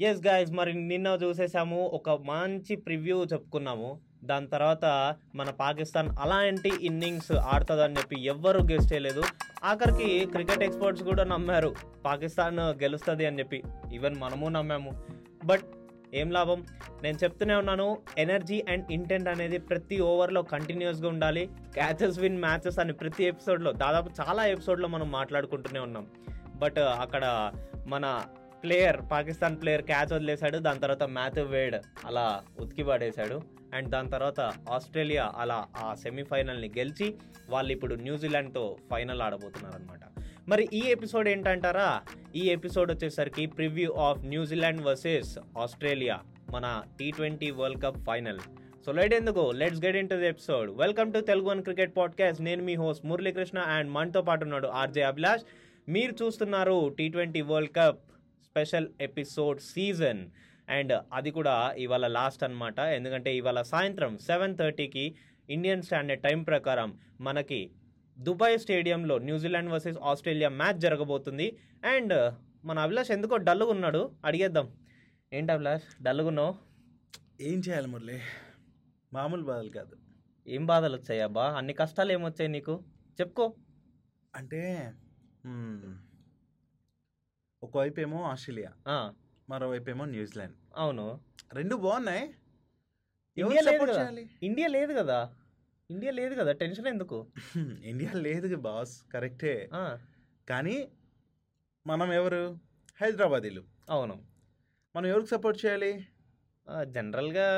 Yes guys మరి నిన్న చూసేసాము ఒక మంచి ప్రివ్యూ చెప్పుకున్నాము. దాని తర్వాత మన పాకిస్తాన్ అలాంటి ఇన్నింగ్స్ ఆడుతుందని చెప్పి ఎవ్వరూ గెస్ట్ చేయలేదు. ఆఖరికి క్రికెట్ ఎక్స్పర్ట్స్ కూడా నమ్మారు పాకిస్తాన్ గెలుస్తుంది అని చెప్పి. ఈవెన్ మనము నమ్మాము. బట్ ఏం లాభం? నేను చెప్తూనే ఉన్నాను ఎనర్జీ అండ్ ఇంటెంట్ అనేది ప్రతి ఓవర్లో కంటిన్యూస్గా ఉండాలి. క్యాచెస్ విన్ మ్యాచెస్ అని ప్రతి ఎపిసోడ్లో దాదాపు చాలా ఎపిసోడ్లో మనం మాట్లాడుకుంటూనే ఉన్నాం. బట్ అక్కడ మన ప్లేయర్ పాకిస్తాన్ ప్లేయర్ క్యాచ్ వదిలేశాడు దాని తర్వాత మ్యాథ్యూ వేడ్ అలా ఉతికి పడేశాడు. అండ్ దాని తర్వాత ఆస్ట్రేలియా అలా ఆ సెమీఫైనల్ని గెలిచి వాళ్ళు ఇప్పుడు న్యూజిలాండ్తో ఫైనల్ ఆడబోతున్నారు అనమాట మరి ఈ ఎపిసోడ్ ఏంటంటారా? ఈ ఎపిసోడ్ వచ్చేసరికి preview of New Zealand versus Australia మన T twenty world cup final. So late ఎందుకు? Let's get into the episode. Welcome to Telugu one cricket podcast. నేను మీ హోస్ట్ మురళీకృష్ణ అండ్ మనతో పాటు ఉన్నాడు ఆర్జే అభిలాష్. మీరు చూస్తున్నారు T twenty world cup. Special episode season. And అది కూడా ఇవాళ లాస్ట్ అన్నమాట. ఎందుకంటే ఇవాళ సాయంత్రం సెవెన్ థర్టీకి ఇండియన్ స్టాండర్డ్ టైం ప్రకారం మనకి దుబాయ్ స్టేడియంలో New Zealand versus Australia match జరగబోతుంది. అండ్ మన అభిలాష్ ఎందుకో డల్గా ఉన్నాడు? అడిగేద్దాం. ఏంటి అభిలాష్? డల్గా ఉన్నావు? ఏం చేయాలి మురళి? మామూలు బాధలు కాదు. ఏం బాధలు వచ్చాయి అబ్బా అన్ని కష్టాలు ఏమొచ్చాయి నీకు? చెప్పుకో. అంటే ఒకవైపు ఏమో ఆస్ట్రేలియా మరోవైపు ఏమో న్యూజిలాండ్. అవును. రెండు బాగున్నాయి. ఇండియా లేదు కదా? ఇండియా లేదు కదా. ఇండియా లేదు కదా. టెన్షన్ ఎందుకు? ఇండియా లేదు బాస్. కరెక్టే. కానీ మనం ఎవరు? హైదరాబాదీలు. అవును. మనం ఎవరికి సపోర్ట్ చేయాలి? జనరల్గా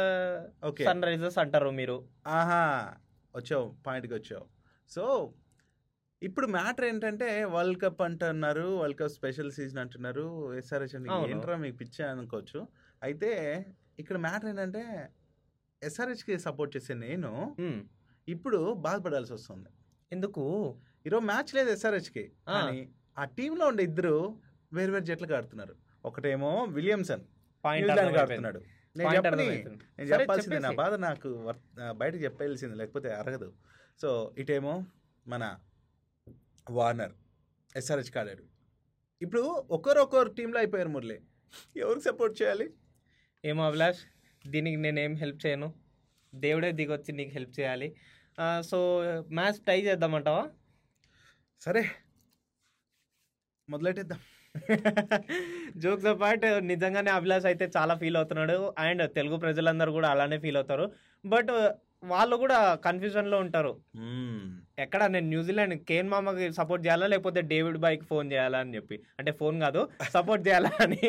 Okay. సన్ రైజర్స్ అంటారు మీరు. ఆహా. వచ్చావు. పాయింట్కి వచ్చావు. సో ఇప్పుడు మ్యాటర్ ఏంటంటే వరల్డ్ కప్ అంటున్నారు వరల్డ్ కప్ స్పెషల్ సీజన్ అంటున్నారు ఎస్ఆర్హెచ్. ఏంట్రా మీకు పిచ్చా అనుకోవచ్చు అయితే ఇక్కడ మ్యాటర్ ఏంటంటే ఎస్ఆర్హెచ్కి సపోర్ట్ చేసే నేను ఇప్పుడు బాధపడాల్సి వస్తుంది ఎందుకు ఈరోజు మ్యాచ్ లేదు ఎస్ఆర్హెచ్కి. కానీ ఆ టీంలో ఉండే ఇద్దరు వేరు వేరు జట్లకు ఆడుతున్నారు ఒకటేమో విలియమ్సన్ న్యూజిలాండ్కి. ఆడుతున్నాడు నేను చెప్పని. నేను చెప్పాల్సిందే నా. బాధ నాకు బయటకు చెప్పాల్సింది లేకపోతే అరగదు సో ఇటేమో మన వార్నర్ ఎస్ఆర్హెచ్ ఆడాడు ఇప్పుడు ఒకరు ఒకరు టీంలో అయిపోయారు మురళి. ఎవరికి సపోర్ట్ చేయాలి? ఏమో అభిలాష్ దీనికి నేనేం హెల్ప్ చేయను. దేవుడే దిగొచ్చి నీకు హెల్ప్ చేయాలి. సో మ్యాచ్ టై చేద్దామంటావా? సరే. మొదలెట్టేద్దాం. జోక్స్ అపార్ట్ నిజంగానే అభిలాష్ అయితే చాలా ఫీల్ అవుతున్నాడు. అండ్ తెలుగు ప్రజలందరూ కూడా అలానే ఫీల్ అవుతారు. బట్ వాళ్ళు కూడా కన్ఫ్యూజన్లో ఉంటారు మ్మ్. ఎక్కడ నేను న్యూజిలాండ్ కేన్ మామకి సపోర్ట్ చేయాలా లేకపోతే డేవిడ్ బాయ్కి ఫోన్ చేయాలా అని చెప్పి అంటే ఫోన్ కాదు సపోర్ట్ చేయాలా అని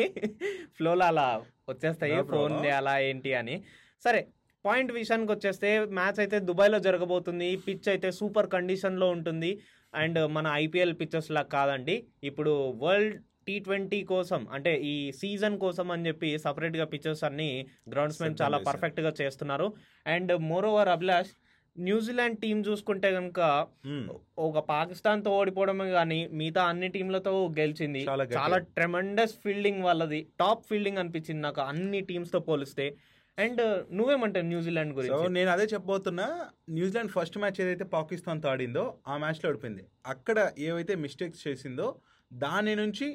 ఫ్లోలో అలా వచ్చేస్తాయి ఫోన్. చేయాలా ఏంటి అని సరే పాయింట్ విషయానికి వచ్చేస్తే మ్యాచ్ అయితే దుబాయ్లో జరగబోతుంది పిచ్ అయితే సూపర్ కండిషన్లో ఉంటుంది అండ్ మన ఐపీఎల్ పిచ్చెస్ లా కాదండి ఇప్పుడు వరల్డ్ టీ ట్వంటీ కోసం అంటే ఈ సీజన్ కోసం అని చెప్పి సపరేట్గా పిక్చర్స్ అన్ని గ్రౌండ్స్మెన్ సిద్ధం చాలా. పర్ఫెక్ట్గా చేస్తున్నారు. And moreover Abhilash New Zealand team చూసుకుంటే కనుక మ్మ్. ఒక పాకిస్తాన్తో ఓడిపోవడమే కానీ మిగతా అన్ని టీంలతో గెలిచింది. చాలా ట్రెమండస్ ఫీల్డింగ్ వాళ్ళది. టాప్ ఫీల్డింగ్ అనిపించింది నాకు అన్ని టీమ్స్తో పోలిస్తే. అండ్ నువ్వేమంటావు న్యూజిలాండ్ గురించి? నేను అదే చెప్పబోతున్నా. న్యూజిలాండ్ ఫస్ట్ మ్యాచ్ ఏదైతే పాకిస్తాన్తో ఆడిందో ఆ మ్యాచ్లో ఓడిపోయింది. అక్కడ ఏవైతే మిస్టేక్స్ చేసిందో దాని నుంచి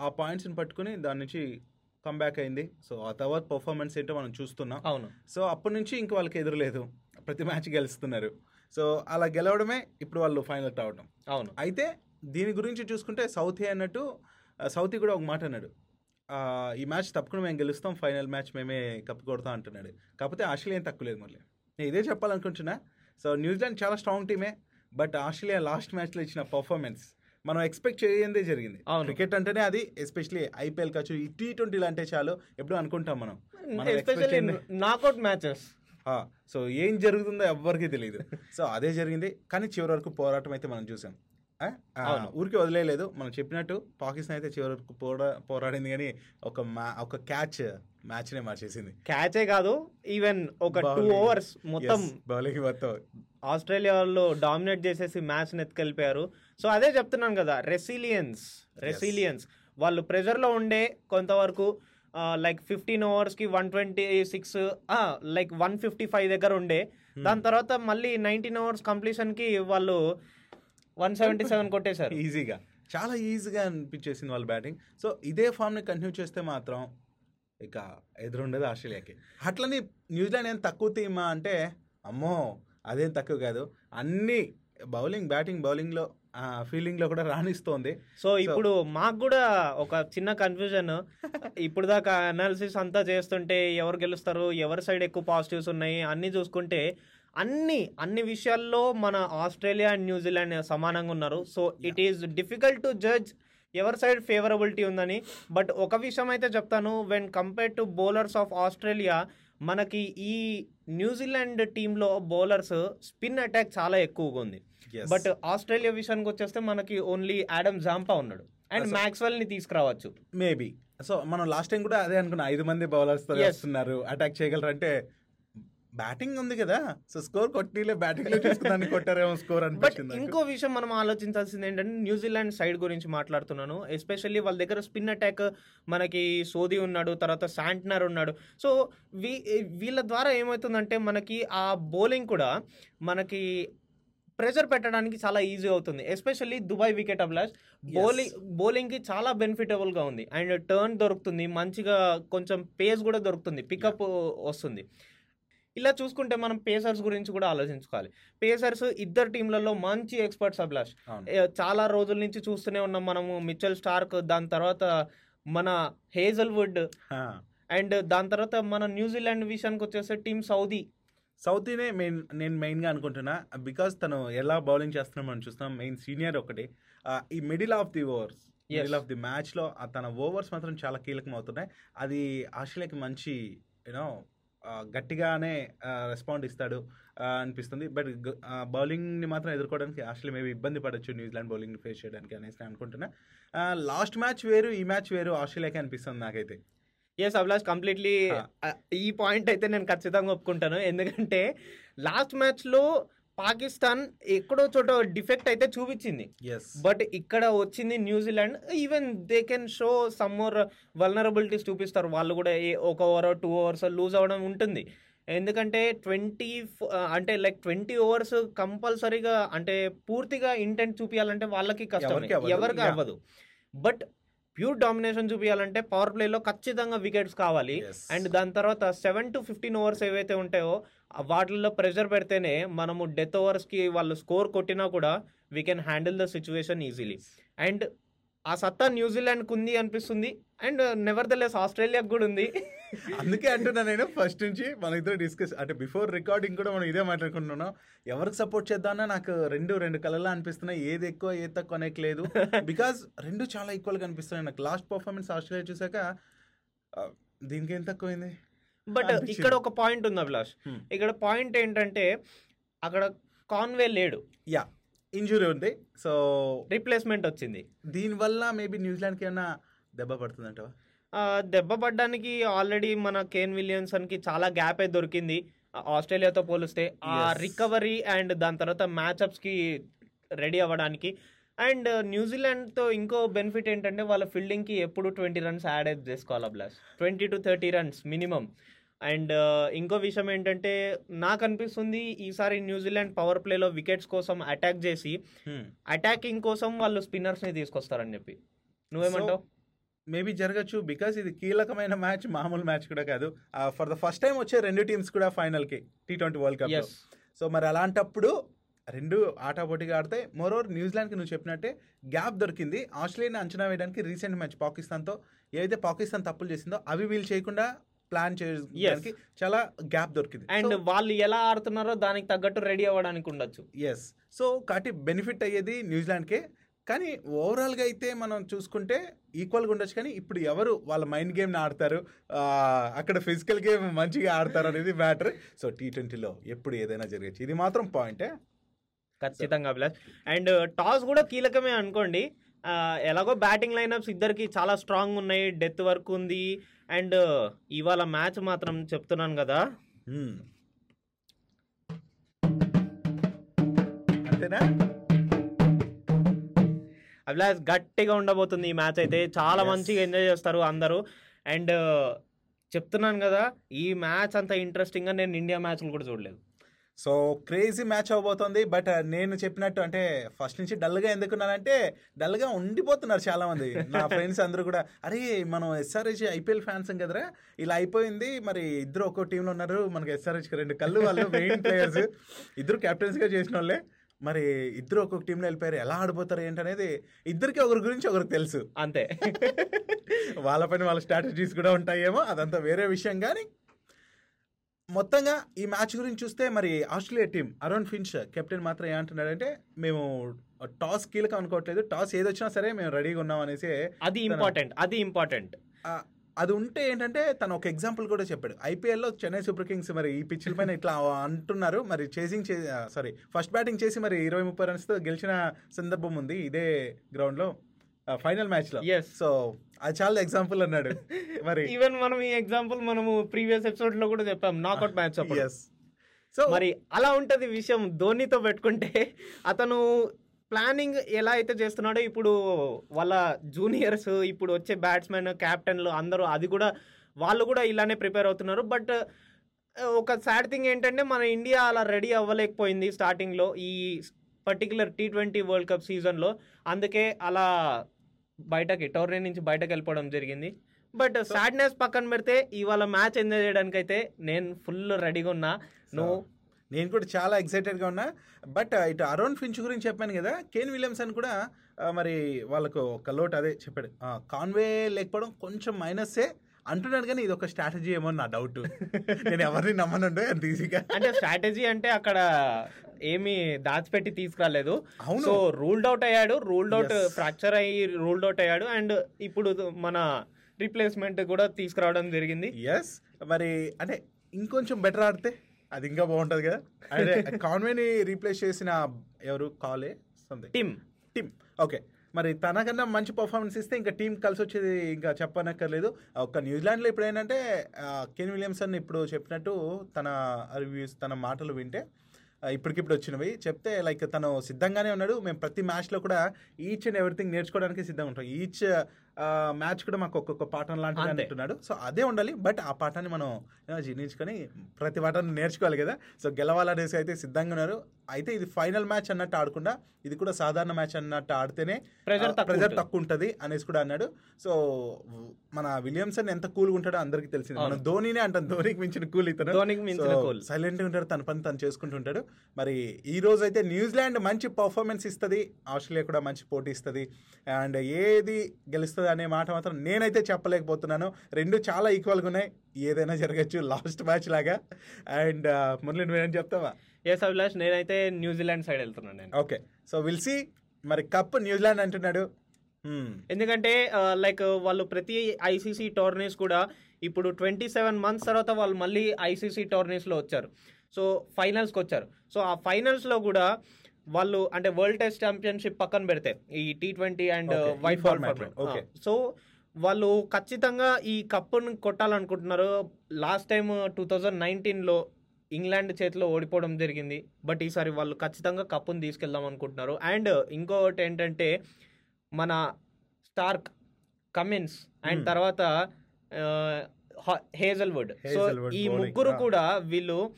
ఆ పాయింట్స్ని పట్టుకుని దాని నుంచి కంబ్యాక్ అయింది. సో ఆ తర్వాత పర్ఫార్మెన్స్ ఏంటో మనం చూస్తున్నాం. అవును. సో అప్పటి నుంచి ఇంక వాళ్ళకి ఎదురులేదు. ప్రతి మ్యాచ్ గెలుస్తున్నారు. సో అలా గెలవడమే ఇప్పుడు వాళ్ళు ఫైనల్ రావడం అవును. అయితే దీని గురించి చూసుకుంటే సౌతీ అన్నట్టు సౌతీ కూడా ఒక మాట అన్నాడు. ఈ మ్యాచ్ తప్పకుండా మేము గెలుస్తాం ఫైనల్ మ్యాచ్ మేమే కప్పు కొడతాం అంటున్నాడు. కాకపోతే ఆస్ట్రేలియా ఏం తక్కువ లేదు మళ్ళీ. నేను ఇదే చెప్పాలనుకుంటున్నా. సో న్యూజిలాండ్ చాలా స్ట్రాంగ్ టీమే బట్ ఆస్ట్రేలియా లాస్ట్ మ్యాచ్లో ఇచ్చిన పర్ఫార్మెన్స్ మనం ఎక్స్పెక్ట్ చేయందే జరిగింది. క్రికెట్ అంటేనే అది ఎస్పెషలీ ఐపీఎల్ కావచ్చు ఈ టీ ట్వంటీలు అంటే చాలు ఎప్పుడు అనుకుంటాం మనం. నాకౌట్ మ్యాచెస్ సో ఏం జరుగుతుందో ఎవ్వరికీ తెలియదు సో అదే జరిగింది. కానీ చివరి వరకు పోరాటం అయితే మనం చూసాం. ఊరికి వదిలేయలేదు. మనం చెప్పినట్టు పాకిస్తాన్ అయితే చివరి వరకు పోరా పోరాడింది కానీ ఒక మ్యా ఒక క్యాచ్ మ్యాచ్నే మార్చేసింది. క్యాచే కాదు ఈవెన్ ఒక టూ ఓవర్స్ మొత్తం బౌలింగ్ మొత్తం. ఆస్ట్రేలియా వాళ్ళు డామినేట్ చేసేసి మ్యాచ్ ఎత్తుకెళ్ళిపోయారు. సో అదే చెప్తున్నాను కదా రెసిలియన్స్ రెసిలియన్స్ వాళ్ళు ప్రెజర్లో ఉండే కొంతవరకు like fifteen ఓవర్స్కి one twenty six like one fifty five దగ్గర ఉండే. దాని తర్వాత మళ్ళీ నైన్టీన్ అవర్స్ కంప్లీషన్కి వాళ్ళు వన్ సెవెంటీ సెవెన్ కొట్టేశారు ఈజీగా చాలా ఈజీగా అనిపించేసింది వాళ్ళ బ్యాటింగ్ సో ఇదే ఫామ్ని కంటిన్యూ చేస్తే మాత్రం ఇక ఎదురుండదు ఆస్ట్రేలియాకి. అట్లని న్యూజిలాండ్ ఏం తక్కువ టీమా అంటే అమ్మో అదేం తక్కువ కాదు. అన్ని బౌలింగ్ బ్యాటింగ్ బౌలింగ్లో ఫీల్డింగ్లో కూడా రాణిస్తోంది. సో ఇప్పుడు మాకు కూడా ఒక చిన్న కన్ఫ్యూజన్ ఇప్పుడు దాకా అనాలిసిస్ అంతా చేస్తుంటే ఎవరు గెలుస్తారు ఎవరి సైడ్ ఎక్కువ పాజిటివ్స్ ఉన్నాయి అన్ని చూసుకుంటే అన్ని అన్ని విషయాల్లో మన ఆస్ట్రేలియా అండ్ న్యూజిలాండ్ సమానంగా ఉన్నారు. So it is difficult to judge ఎవరి సైడ్ ఫేవరబిలిటీ ఉందని. బట్ ఒక విషయం అయితే చెప్తాను. When compare to bowlers of Australia మనకి ఈ న్యూజిలాండ్ టీంలో బౌలర్స్ స్పిన్ అటాక్ చాలా ఎక్కువగా ఉంది. బట్ ఆస్ట్రేలియా విషయానికి వచ్చేస్తే మనకి ఓన్లీ ఆడమ్ జాంపా ఉన్నాడు. అండ్ మ్యాక్స్వెల్ని తీసుకురావచ్చు. మేబీ సో మనం లాస్ట్ టైం కూడా అదే అనుకున్నా. ఐదు మంది బౌలర్స్. వస్తున్నారు. అటాక్ చేయగలరు అంటే బ్యాటింగ్ ఉంది కదా. సో స్కోర్ కొట్టిలే బ్యాటింగ్లో తీసుకున్నాను కొట్టారేమో స్కోర్ బట్ అనిపించింది. ఇంకో విషయం మనం ఆలోచించాల్సింది ఏంటంటే న్యూజిలాండ్ సైడ్ గురించి మాట్లాడుతున్నాను. ఎస్పెషల్లీ వాళ్ళ దగ్గర స్పిన్ అటాక్ మనకి సోది ఉన్నాడు తర్వాత శాంట్నర్ ఉన్నాడు. సో వీ వీళ్ళ ద్వారా ఏమవుతుందంటే మనకి ఆ బౌలింగ్ కూడా మనకి ప్రెషర్ పెట్టడానికి చాలా ఈజీ అవుతుంది. ఎస్పెషల్లీ దుబాయ్ వికెట్ అబ్లాస్ బౌలింగ్ బౌలింగ్కి చాలా బెనిఫిటబుల్గా ఉంది. అండ్ టర్న్ దొరుకుతుంది మంచిగా కొంచెం పేస్ కూడా దొరుకుతుంది పికప్ వస్తుంది. ఇలా చూసుకుంటే మనం పేసర్స్ గురించి కూడా ఆలోచించుకోవాలి. పేసర్స్ ఇద్దరు టీంలలో మంచి ఎక్స్పర్ట్స్ అభిలాష్. చాలా రోజుల నుంచి చూస్తూనే ఉన్నాం మనము మిచెల్ స్టార్క్ దాని తర్వాత మన హేజల్వుడ్. అండ్ దాని తర్వాత మన న్యూజిలాండ్ విషయానికి వచ్చేస్తే టీమ్ సౌదీ సౌతీనే మెయిన్ నేను మెయిన్గా అనుకుంటున్నా బికాస్ తను ఎలా బౌలింగ్ చేస్తున్నాం మనం చూస్తున్నాం. మెయిన్ సీనియర్ ఒకటి. ఈ middle of the overs middle of the మ్యాచ్లో తన ఓవర్స్ మాత్రం చాలా కీలకం అవుతున్నాయి అది ఆస్ట్రేలియాకి మంచి యూనో గట్టిగానే రెస్పాండ్ ఇస్తాడు అనిపిస్తుంది. బట్ బౌలింగ్ని మాత్రం ఎదుర్కోవడానికి ఆస్ట్రేలియా మేబీ ఇబ్బంది పడవచ్చు న్యూజిలాండ్ బౌలింగ్ని ఫేస్ చేయడానికి అనేసి నేను అనుకుంటున్నా. లాస్ట్ మ్యాచ్ వేరు ఈ మ్యాచ్ వేరు ఆస్ట్రేలియాకి అనిపిస్తుంది నాకైతే. Yes Abhilash completely. ఈ పాయింట్ అయితే నేను ఖచ్చితంగా ఒప్పుకుంటాను. ఎందుకంటే లాస్ట్ మ్యాచ్లో పాకిస్తాన్ ఎక్కడో చోట డిఫెక్ట్ అయితే చూపించింది. బట్ ఇక్కడ వచ్చింది New Zealand. Even they can show some more vulnerabilities చూపిస్తారు. వాళ్ళు కూడా ఏ- ఒక ఓవర్ టూ అవర్స్ లూజ్ అవ్వడం ఉంటుంది. ఎందుకంటే ట్వంటీ అంటే లైక్ ట్వంటీ ఓవర్స్ కంపల్సరీగా అంటే పూర్తిగా ఇంటెంట్ చూపించాలంటే వాళ్ళకి కష్టం ఎవరికి. అవ్వదు. బట్ ప్యూర్ డామినేషన్ చూపించాలంటే పవర్ ప్లేలో ఖచ్చితంగా వికెట్స్ కావాలి. అండ్ దాని తర్వాత సెవెన్ టు ఫిఫ్టీన్ ఓవర్స్ ఏవైతే ఉంటాయో వాటిల్లో ప్రెషర్ పెడితేనే మనము డెత్ ఓవర్స్కి వాళ్ళు స్కోర్ కొట్టినా కూడా we can handle the situation easily and ఆ సత్తా న్యూజిలాండ్కి ఉంది అనిపిస్తుంది. అండ్ నెవర్ ద లెస్ ఆస్ట్రేలియాకి కూడా ఉంది. అందుకే అంటున్నా నేను ఫస్ట్ నుంచి మన ఇద్దరు డిస్కస్ అంటే బిఫోర్ రికార్డింగ్ కూడా మనం ఇదే మాట్లాడుకుంటున్నాం. ఎవరికి సపోర్ట్ చేద్దామన్నా నాకు రెండు రెండు కలర్లా అనిపిస్తున్నాయి. ఏది ఎక్కువ ఏది తక్కువ అనేక లేదు. బికాజ్ రెండు చాలా ఈక్వల్గా అనిపిస్తున్నాయి. నాకు లాస్ట్ పర్ఫార్మెన్స్ ఆస్ట్రేలియా చూసాక దీనికి ఏం తక్కువైంది బట్ అనిపించింది. ఇక్కడ ఒక పాయింట్ ఉంది అభిలాష్. Hmm. ఇక్కడ పాయింట్ ఏంటంటే అక్కడ కాన్వే లేడు. యా ఇంజురీ ఉంది సో రీప్లేస్మెంట్ వచ్చింది. దీనివల్ల మేబీ న్యూజిలాండ్కి ఏమైనా దెబ్బ పడుతుందంటవా? ఆ, దెబ్బ పడ్డానికి ఆల్రెడీ మన కేన్ విలియమ్సన్కి చాలా గ్యాప్ అయితే దొరికింది. ఆస్ట్రేలియాతో పోలిస్తే ఆ. రికవరీ అండ్ దాని తర్వాత మ్యాచ్అప్స్కి రెడీ అవ్వడానికి. అండ్ న్యూజిలాండ్తో ఇంకో బెనిఫిట్ ఏంటంటే వాళ్ళ ఫీల్డింగ్కి ఎప్పుడు ట్వంటీ రన్స్ యాడ్ అయితే చేసుకోవాలి plus twenty to thirty runs minimum. And ఇంకో విషయం ఏంటంటే నాకు అనిపిస్తుంది ఈసారి న్యూజిలాండ్ పవర్ ప్లేలో వికెట్స్ కోసం అటాక్ చేసి అటాకింగ్ కోసం వాళ్ళు స్పిన్నర్స్ని తీసుకొస్తారని చెప్పి. నువ్వేమంటావు? మేబీ జరగచ్చు బికాస్ ఇది కీలకమైన మ్యాచ్ మామూలు మ్యాచ్ కూడా కాదు. ఫర్ ద ఫస్ట్ టైం వచ్చే రెండు టీమ్స్ కూడా ఫైనల్కి T twenty world cup so మరి అలాంటప్పుడు రెండు ఆటాపోటీగా ఆడితే మోరోవర్ న్యూజిలాండ్కి నువ్వు చెప్పినట్టే గ్యాప్ దొరికింది. ఆస్ట్రేలియాని అంచనా వేయడానికి రీసెంట్ మ్యాచ్ పాకిస్తాన్తో ఏదైతే పాకిస్తాన్ తప్పులు చేసిందో అవి వీళ్ళు చేయకుండా ప్లాన్ చేయడానికి చాలా గ్యాప్ దొరికింది. అండ్ వాళ్ళు ఎలా ఆడుతున్నారో దానికి తగ్గట్టు రెడీ అవ్వడానికి ఉండొచ్చు. ఎస్ సో కాబట్టి బెనిఫిట్ అయ్యేది న్యూజిలాండ్కే కానీ ఓవరాల్గా అయితే మనం చూసుకుంటే ఈక్వల్గా ఉండొచ్చు కానీ ఇప్పుడు ఎవరు వాళ్ళ మైండ్ గేమ్ని ఆడతారు? అక్కడ ఫిజికల్ గేమ్ మంచిగా ఆడతారు అనేది మ్యాటర్ సో టీ ట్వంటీలో ఎప్పుడు ఏదైనా జరగచ్చు. ఇది మాత్రం పాయింటే ఖచ్చితంగా అభిలాష్. అండ్ టాస్ కూడా కీలకమే అనుకోండి. ఎలాగో బ్యాటింగ్ లైనప్స్ ఇద్దరికి చాలా స్ట్రాంగ్ ఉన్నాయి డెత్ వర్క్ ఉంది. అండ్ ఇవాళ మ్యాచ్ మాత్రం చెప్తున్నాను కదా. అంతేనా? అభిలాష్ గట్టిగా ఉండబోతుంది ఈ మ్యాచ్ అయితే. చాలా. మంచిగా ఎంజాయ్ చేస్తారు అందరూ. అండ్ చెప్తున్నాను కదా ఈ మ్యాచ్ అంత ఇంట్రెస్టింగ్గా నేను ఇండియా మ్యాచ్లు కూడా చూడలేదు. సో క్రేజీ మ్యాచ్ అవబోతుంది. బట్ నేను చెప్పినట్టు అంటే ఫస్ట్ నుంచి డల్గా ఎందుకున్నానంటే డల్గా ఉండిపోతున్నారు చాలా మంది నా ఫ్రెండ్స్ అందరూ కూడా అరే మనం ఎస్ఆర్హెచ్ ఐపీఎల్ ఫ్యాన్స్ కదరా? ఇలా అయిపోయింది. మరి ఇద్దరు ఒక్కో టీంలో ఉన్నారు. మనకి ఎస్ఆర్హెచ్ రెండు కళ్ళు వాళ్ళు మెయిన్ ప్లేయర్స్ ఇద్దరు కెప్టెన్స్గా చేసిన వాళ్ళే. మరి ఇద్దరు ఒక్కొక్క టీంలో వెళ్ళిపోయారు. ఎలా ఆడిపోతారు ఏంటనేది ఇద్దరికి ఒకరి గురించి ఒకరికి తెలుసు. అంతే. వాళ్ళ పైన వాళ్ళ స్ట్రాటజీస్ కూడా ఉంటాయేమో. అదంతా వేరే విషయం. కానీ మొత్తంగా ఈ మ్యాచ్ గురించి చూస్తే మరి Australia team Aaron Finch captain మాత్రం ఏమంటున్నాడంటే మేము టాస్ కీలకం అనుకోవట్లేదు. టాస్ ఏదొచ్చినా సరే మేము రెడీగా ఉన్నాం అనేసి అది ఇంపార్టెంట్ అది ఇంపార్టెంట్. అది ఉంటే ఏంటంటే తను ఒక ఎగ్జాంపుల్ కూడా చెప్పాడు. ఐపీఎల్లో చెన్నై సూపర్ కింగ్స్ మరి ఈ పిచ్ల పైన ఇట్లా అంటున్నారు. మరి చేసింగ్ చే సారీ ఫస్ట్ బ్యాటింగ్ చేసి మరి ఇరవై ముప్పై రన్స్తో గెలిచిన సందర్భం ఉంది. ఇదే గ్రౌండ్లో ఫైనల్ మ్యాచ్లో ఎస్ సో అది చాలా ఎగ్జాంపుల్ అన్నాడు. మరి ఈవెన్ మనం ఈ ఎగ్జాంపుల్ మనము ప్రీవియస్ ఎపిసోడ్లో కూడా చెప్పాం నాకౌట్ మ్యాచ్ ఎస్ సో మరి అలా ఉంటది విషయం ధోనితో పెట్టుకుంటే అతను ప్లానింగ్ ఎలా అయితే చేస్తున్నాడో ఇప్పుడు వాళ్ళ జూనియర్స్ ఇప్పుడు వచ్చే బ్యాట్స్మెన్ క్యాప్టెన్లు అందరూ అది కూడా వాళ్ళు కూడా ఇలానే ప్రిపేర్ అవుతున్నారు. బట్ ఒక సాడ్ థింగ్ ఏంటంటే మన ఇండియా అలా రెడీ అవ్వలేకపోయింది స్టార్టింగ్లో ఈ particular T twenty world cup సీజన్లో అందుకే అలా బయటకి టోర్నీ నుంచి బయటకు వెళ్ళిపోవడం జరిగింది. బట్ సాడ్నెస్ పక్కన పెడితే ఇవాళ మ్యాచ్ ఎంజాయ్ చేయడానికి అయితే నేను ఫుల్ రెడీగా ఉన్నా. నువ్వు నేను కూడా చాలా ఎక్సైటెడ్గా ఉన్నా. బట్ ఇటు అరుణ్ ఫించ్ గురించి చెప్పాను కదా కేన్ విలియమ్సన్ కూడా ఆ, మరి వాళ్ళకు ఒక లోటు అదే చెప్పాడు. కాన్వే లేకపోవడం కొంచెం మైనస్సే అంటున్నాడు కానీ ఇది ఒక స్ట్రాటజీ ఏమో నా డౌట్ నేను ఎవరిని నమ్మనండు అంత ఈజీగా అంటే స్ట్రాటజీ అంటే అక్కడ ఏమి దాచిపెట్టి తీసుకురాలేదు. సో రూల్డ్ అవుట్ అయ్యాడు రూల్డ్ అవుట్. ఫ్రాక్చర్ అయ్యి రూల్డ్ అవుట్ అయ్యాడు అండ్ ఇప్పుడు మన రీప్లేస్మెంట్ కూడా తీసుకురావడం జరిగింది. ఎస్ మరి అంటే ఇంకొంచెం బెటర్ ఆడితే అది ఇంకా బాగుంటుంది కదా అదే కాన్వేని రీప్లేస్ చేసిన ఎవరు? కాలే సంథింగ్ టీమ్ టీమ్ ఓకే మరి తనకన్నా మంచి పర్ఫార్మెన్స్ ఇస్తే ఇంకా టీం కలిసి వచ్చేది ఇంకా చెప్పనక్కర్లేదు. ఒక న్యూజిలాండ్లో ఇప్పుడు ఏంటంటే కెన్ విలియమ్సన్ ఇప్పుడు చెప్పినట్టు తన రివ్యూస్ తన మాటలు వింటే ఇప్పటికిప్పుడు వచ్చినవి. చెప్తే లైక్ తను సిద్ధంగానే ఉన్నాడు. మేము ప్రతి మ్యాచ్లో కూడా ఈచ్ అండ్ ఎవ్రీథింగ్ నేర్చుకోవడానికి సిద్ధంగా ఉంటాం. ఈచ్ మ్యాచ్ కూడా మాకు ఒక్కొక్క పాఠం లాంటిది. అంటున్నాడు. సో అదే ఉండాలి బట్ ఆ పాఠాన్ని మనం జీర్ణించుకొని ప్రతి పాఠాన్ని నేర్చుకోవాలి కదా. సో గెలవాలనేసి అయితే సిద్ధంగా ఉన్నారు. అయితే ఇది ఫైనల్ మ్యాచ్ అన్నట్టు ఆడకుండా ఇది కూడా సాధారణ మ్యాచ్ అన్నట్టు ఆడితేనే ప్రెజర్ ఉంటుంది. తక్కువ ఉంటుంది అనేసి కూడా అన్నాడు. సో మన విలియమ్సన్ ఎంత కూల్గా ఉంటాడో అందరికీ తెలిసింది. మనం. ధోనినే అంటాం ధోనికి మించిన కూల్ ఇతను. ధోనికి మించిన cool. సైలెంట్గా ఉంటాడు తన పని తను చేసుకుంటూ ఉంటాడు. మరి ఈ రోజు అయితే న్యూజిలాండ్ మంచి పర్ఫార్మెన్స్ ఇస్తుంది. ఆస్ట్రేలియా కూడా మంచి పోటీ ఇస్తుంది. అండ్ ఏది గెలుస్తుంది అనే మాట మాత్రం నేనైతే చెప్పలేకపోతున్నాను. రెండు చాలా ఈక్వల్గా ఉన్నాయి. ఏదైనా జరగచ్చు లాస్ట్ మ్యాచ్ లాగా. అండ్ మురళి నువ్వేం చెప్తావా? ఎస్ అభిలాష్ నేనైతే న్యూజిలాండ్ సైడ్ వెళ్తున్నాను నేను. ఓకే సో విల్ సి మరి కప్ న్యూజిలాండ్ అంటున్నాడు. Hmm. ఎందుకంటే లైక్ వాళ్ళు ప్రతి ఐసీసీ టోర్నీస్ కూడా ఇప్పుడు ట్వంటీ సెవెన్ మంత్స్ తర్వాత వాళ్ళు మళ్ళీ ఐసీసీ టోర్నీస్లో వచ్చారు. సో ఫైనల్స్కి వచ్చారు. సో ఆ ఫైనల్స్లో కూడా వాళ్ళు అంటే వరల్డ్ టెస్ట్ ఛాంపియన్షిప్ పక్కన పెడితే ఈ T twenty and white ball okay. So వాళ్ళు ఖచ్చితంగా ఈ కప్పును కొట్టాలనుకుంటున్నారు లాస్ట్ టైం టూ థౌజండ్ నైన్టీన్లో ఇంగ్లాండ్ చేతిలో ఓడిపోవడం జరిగింది బట్ ఈసారి వాళ్ళు ఖచ్చితంగా కప్పును తీసుకెళ్దాం అనుకుంటున్నారు అండ్ ఇంకొకటి ఏంటంటే మన స్టార్క్ కమిన్స్ అండ్. తర్వాత హేజల్వుడ్ సో ఈ ముగ్గురు. కూడా వీళ్ళు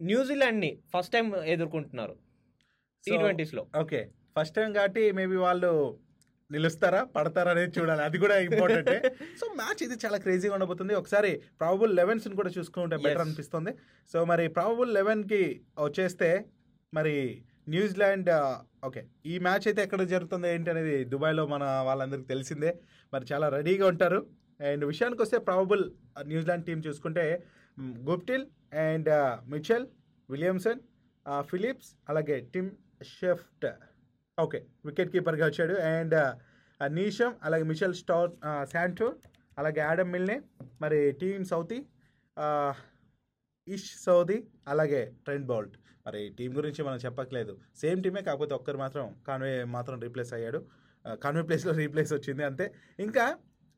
న్యూజిలాండ్ని ఫస్ట్ టైం ఎదుర్కొంటున్నారు. టీ So, ట్వంటీస్లో ఓకే. ఫస్ట్ టైం కాబట్టి మేబీ వాళ్ళు నిలుస్తారా పడతారా అనేది చూడాలి. అది కూడా ఇంపార్టెంట్. సో మ్యాచ్ ఇది చాలా క్రేజీగా ఉండబోతుంది. ఒకసారి ప్రాబుల్ లెవెన్స్ కూడా చూసుకుంటే బెటర్. అనిపిస్తుంది. సో మరి ప్రాబుల్ లెవెన్కి వచ్చేస్తే మరి న్యూజిలాండ్ ఓకే. ఈ మ్యాచ్ అయితే ఎక్కడ జరుగుతుంది ఏంటి అనేది దుబాయ్లో మన వాళ్ళందరికీ తెలిసిందే. మరి చాలా రెడీగా ఉంటారు. అండ్ విషయానికి వస్తే ప్రాబుల్ న్యూజిలాండ్ టీం చూసుకుంటే Guptill and Mitchell Williamson Phillips అలాగే టిమ్ షెఫ్ట్. ఓకే వికెట్ కీపర్గా వచ్చాడు. అండ్ నీషమ్ అలాగే మిచెల్ స్టార్ శాంటో అలాగే యాడమ్ మిల్నే మరి టీమ్ సౌతీ ఇష్ సౌదీ అలాగే ట్రెండ్ బౌల్ట్. మరి టీం గురించి మనం చెప్పట్లేదు. సేమ్ టీమే కాకపోతే ఒక్కరు మాత్రం కాన్వే మాత్రం రీప్లేస్ అయ్యాడు. కాన్వే ప్లేస్లో రీప్లేస్ వచ్చింది అంతే. ఇంకా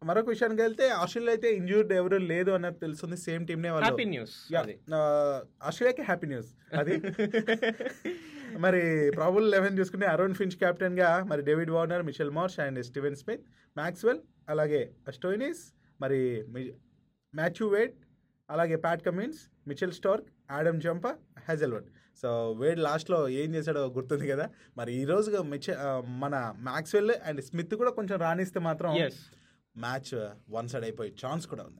మరొక విషయానికి వెళ్తే ఆస్ట్రేలియా అయితే ఇంజూర్డ్ ఎవరు లేదు అన్నది తెలుస్తుంది. సేమ్ టీమ్నే వాళ్ళు. హ్యాపీ న్యూస్ ఆస్ట్రేలియాకి హ్యాపీ న్యూస్ అది. మరి ప్రాబుల్ లెవెన్ చూసుకుంటే అరుణ్ ఫించ్ కెప్టెన్గా మరి David Warner Mitchell Marsh and Steven Smith Maxwell అలాగే స్టోయినిస్ మరి మాథ్యూ వేడ్ అలాగే Pat Cummins Mitchell Starc Adam Zampa Hazlewood so Wade లాస్ట్లో ఏం చేశాడో గుర్తుంది కదా? మరి ఈ రోజు మిచ మన మ్యాక్స్వెల్ అండ్ స్మిత్ కూడా కొంచెం రాణిస్తే మాత్రం మ్యాచ్ వన్ సైడ్ అయిపోయే ఛాన్స్ కూడా ఉంది.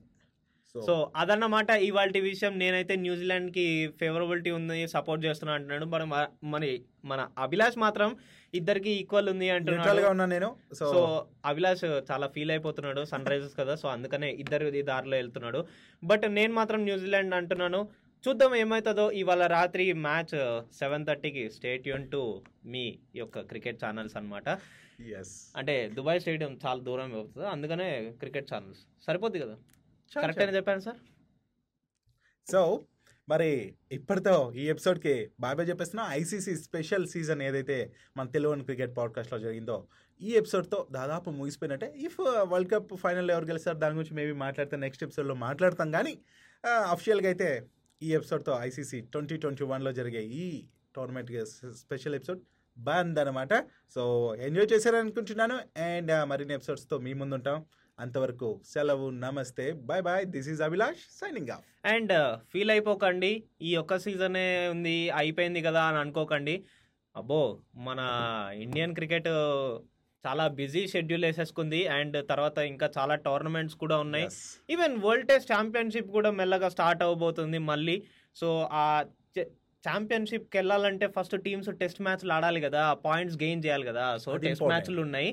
సో అదన్నమాట ఇవాళ విషయం. నేనైతే న్యూజిలాండ్కి ఫేవరబిలిటీ ఉంది సపోర్ట్ చేస్తున్నా అంటున్నాడు. మరి మ- మరి మన అభిలాష్ మాత్రం ఇద్దరికి ఈక్వల్ ఉంది అంటున్నాడు. నేను. సో అభిలాష్ చాలా ఫీల్ అయిపోతున్నాడు సన్ రైజర్స్ కదా. సో అందుకనే ఇద్దరు దారిలో వెళ్తున్నాడు. బట్ నేను మాత్రం న్యూజిలాండ్ అంటున్నాను. చూద్దాం ఏమవుతుందో ఇవాళ రాత్రి మ్యాచ్ సెవెన్ థర్టీకి స్టేట్ యూన్ టు మీ యొక్క క్రికెట్ ఛానల్స్ అన్నమాట. ఎస్ అంటే దుబాయ్ స్టేడియం చాలా దూరం అవుతుంది అందుకనే క్రికెట్ ఛానల్స్ సరిపోద్ది కదా? కరెక్ట్ అని చెప్పాను సార్? సో మరి ఇప్పటితో ఈ ఎపిసోడ్కి బాయ్ చెప్పేస్తున్నా. ఐసీసీ స్పెషల్ సీజన్ ఏదైతే మన తెలుగు క్రికెట్ పాడ్కాస్ట్లో జరిగిందో ఈ ఎపిసోడ్తో దాదాపు ముగిసిపోయినట్టే. ఇఫ్ వరల్డ్ కప్ ఫైనల్ ఎవరు గెలుస్తారు దాని గురించి మేబీ మాట్లాడితే నెక్స్ట్ ఎపిసోడ్లో మాట్లాడతాం. కానీ అఫిషియల్గా అయితే ఈ ఎపిసోడ్తో ఐసీసీ ట్వంటీ ట్వంటీ వన్లో జరిగే ఈ టోర్నమెంట్ స్పెషల్ ఎపిసోడ్ బంద్ అనమాట సో ఎంజాయ్ చేశారనుకుంటున్నాను. అండ్ మరిన్ని ఎపిసోడ్స్తో మీ ముందు ఉంటాం అంతవరకు సెలవు నమస్తే bye bye this is Abhilash signing off and feel అయిపోకండి. ఈ ఒక్క సీజనే ఉంది అయిపోయింది కదా అని అనుకోకండి. అబ్బో మన ఇండియన్ క్రికెట్ చాలా బిజీ షెడ్యూల్ వేసేసుకుంది. అండ్ తర్వాత ఇంకా చాలా టోర్నమెంట్స్ కూడా ఉన్నాయి. ఈవెన్ వరల్డ్ టెస్ట్ ఛాంపియన్షిప్ కూడా మెల్లగా స్టార్ట్ అవబోతుంది మళ్ళీ. సో ఆ ఛాంపియన్షిప్కి వెళ్ళాలంటే ఫస్ట్ టీమ్స్ టెస్ట్ మ్యాచ్లు ఆడాలి కదా పాయింట్స్ గెయిన్ చేయాలి కదా. So test. మ్యాచ్లు ఉన్నాయి.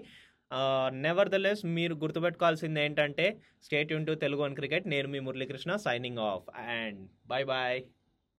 నెవర్ ద లెస్ మీరు గుర్తుపెట్టుకోవాల్సింది ఏంటంటే స్టేట్ యూన్ టు తెలుగు వన్ క్రికెట్ నేను మీ Muralikrishna signing off and bye bye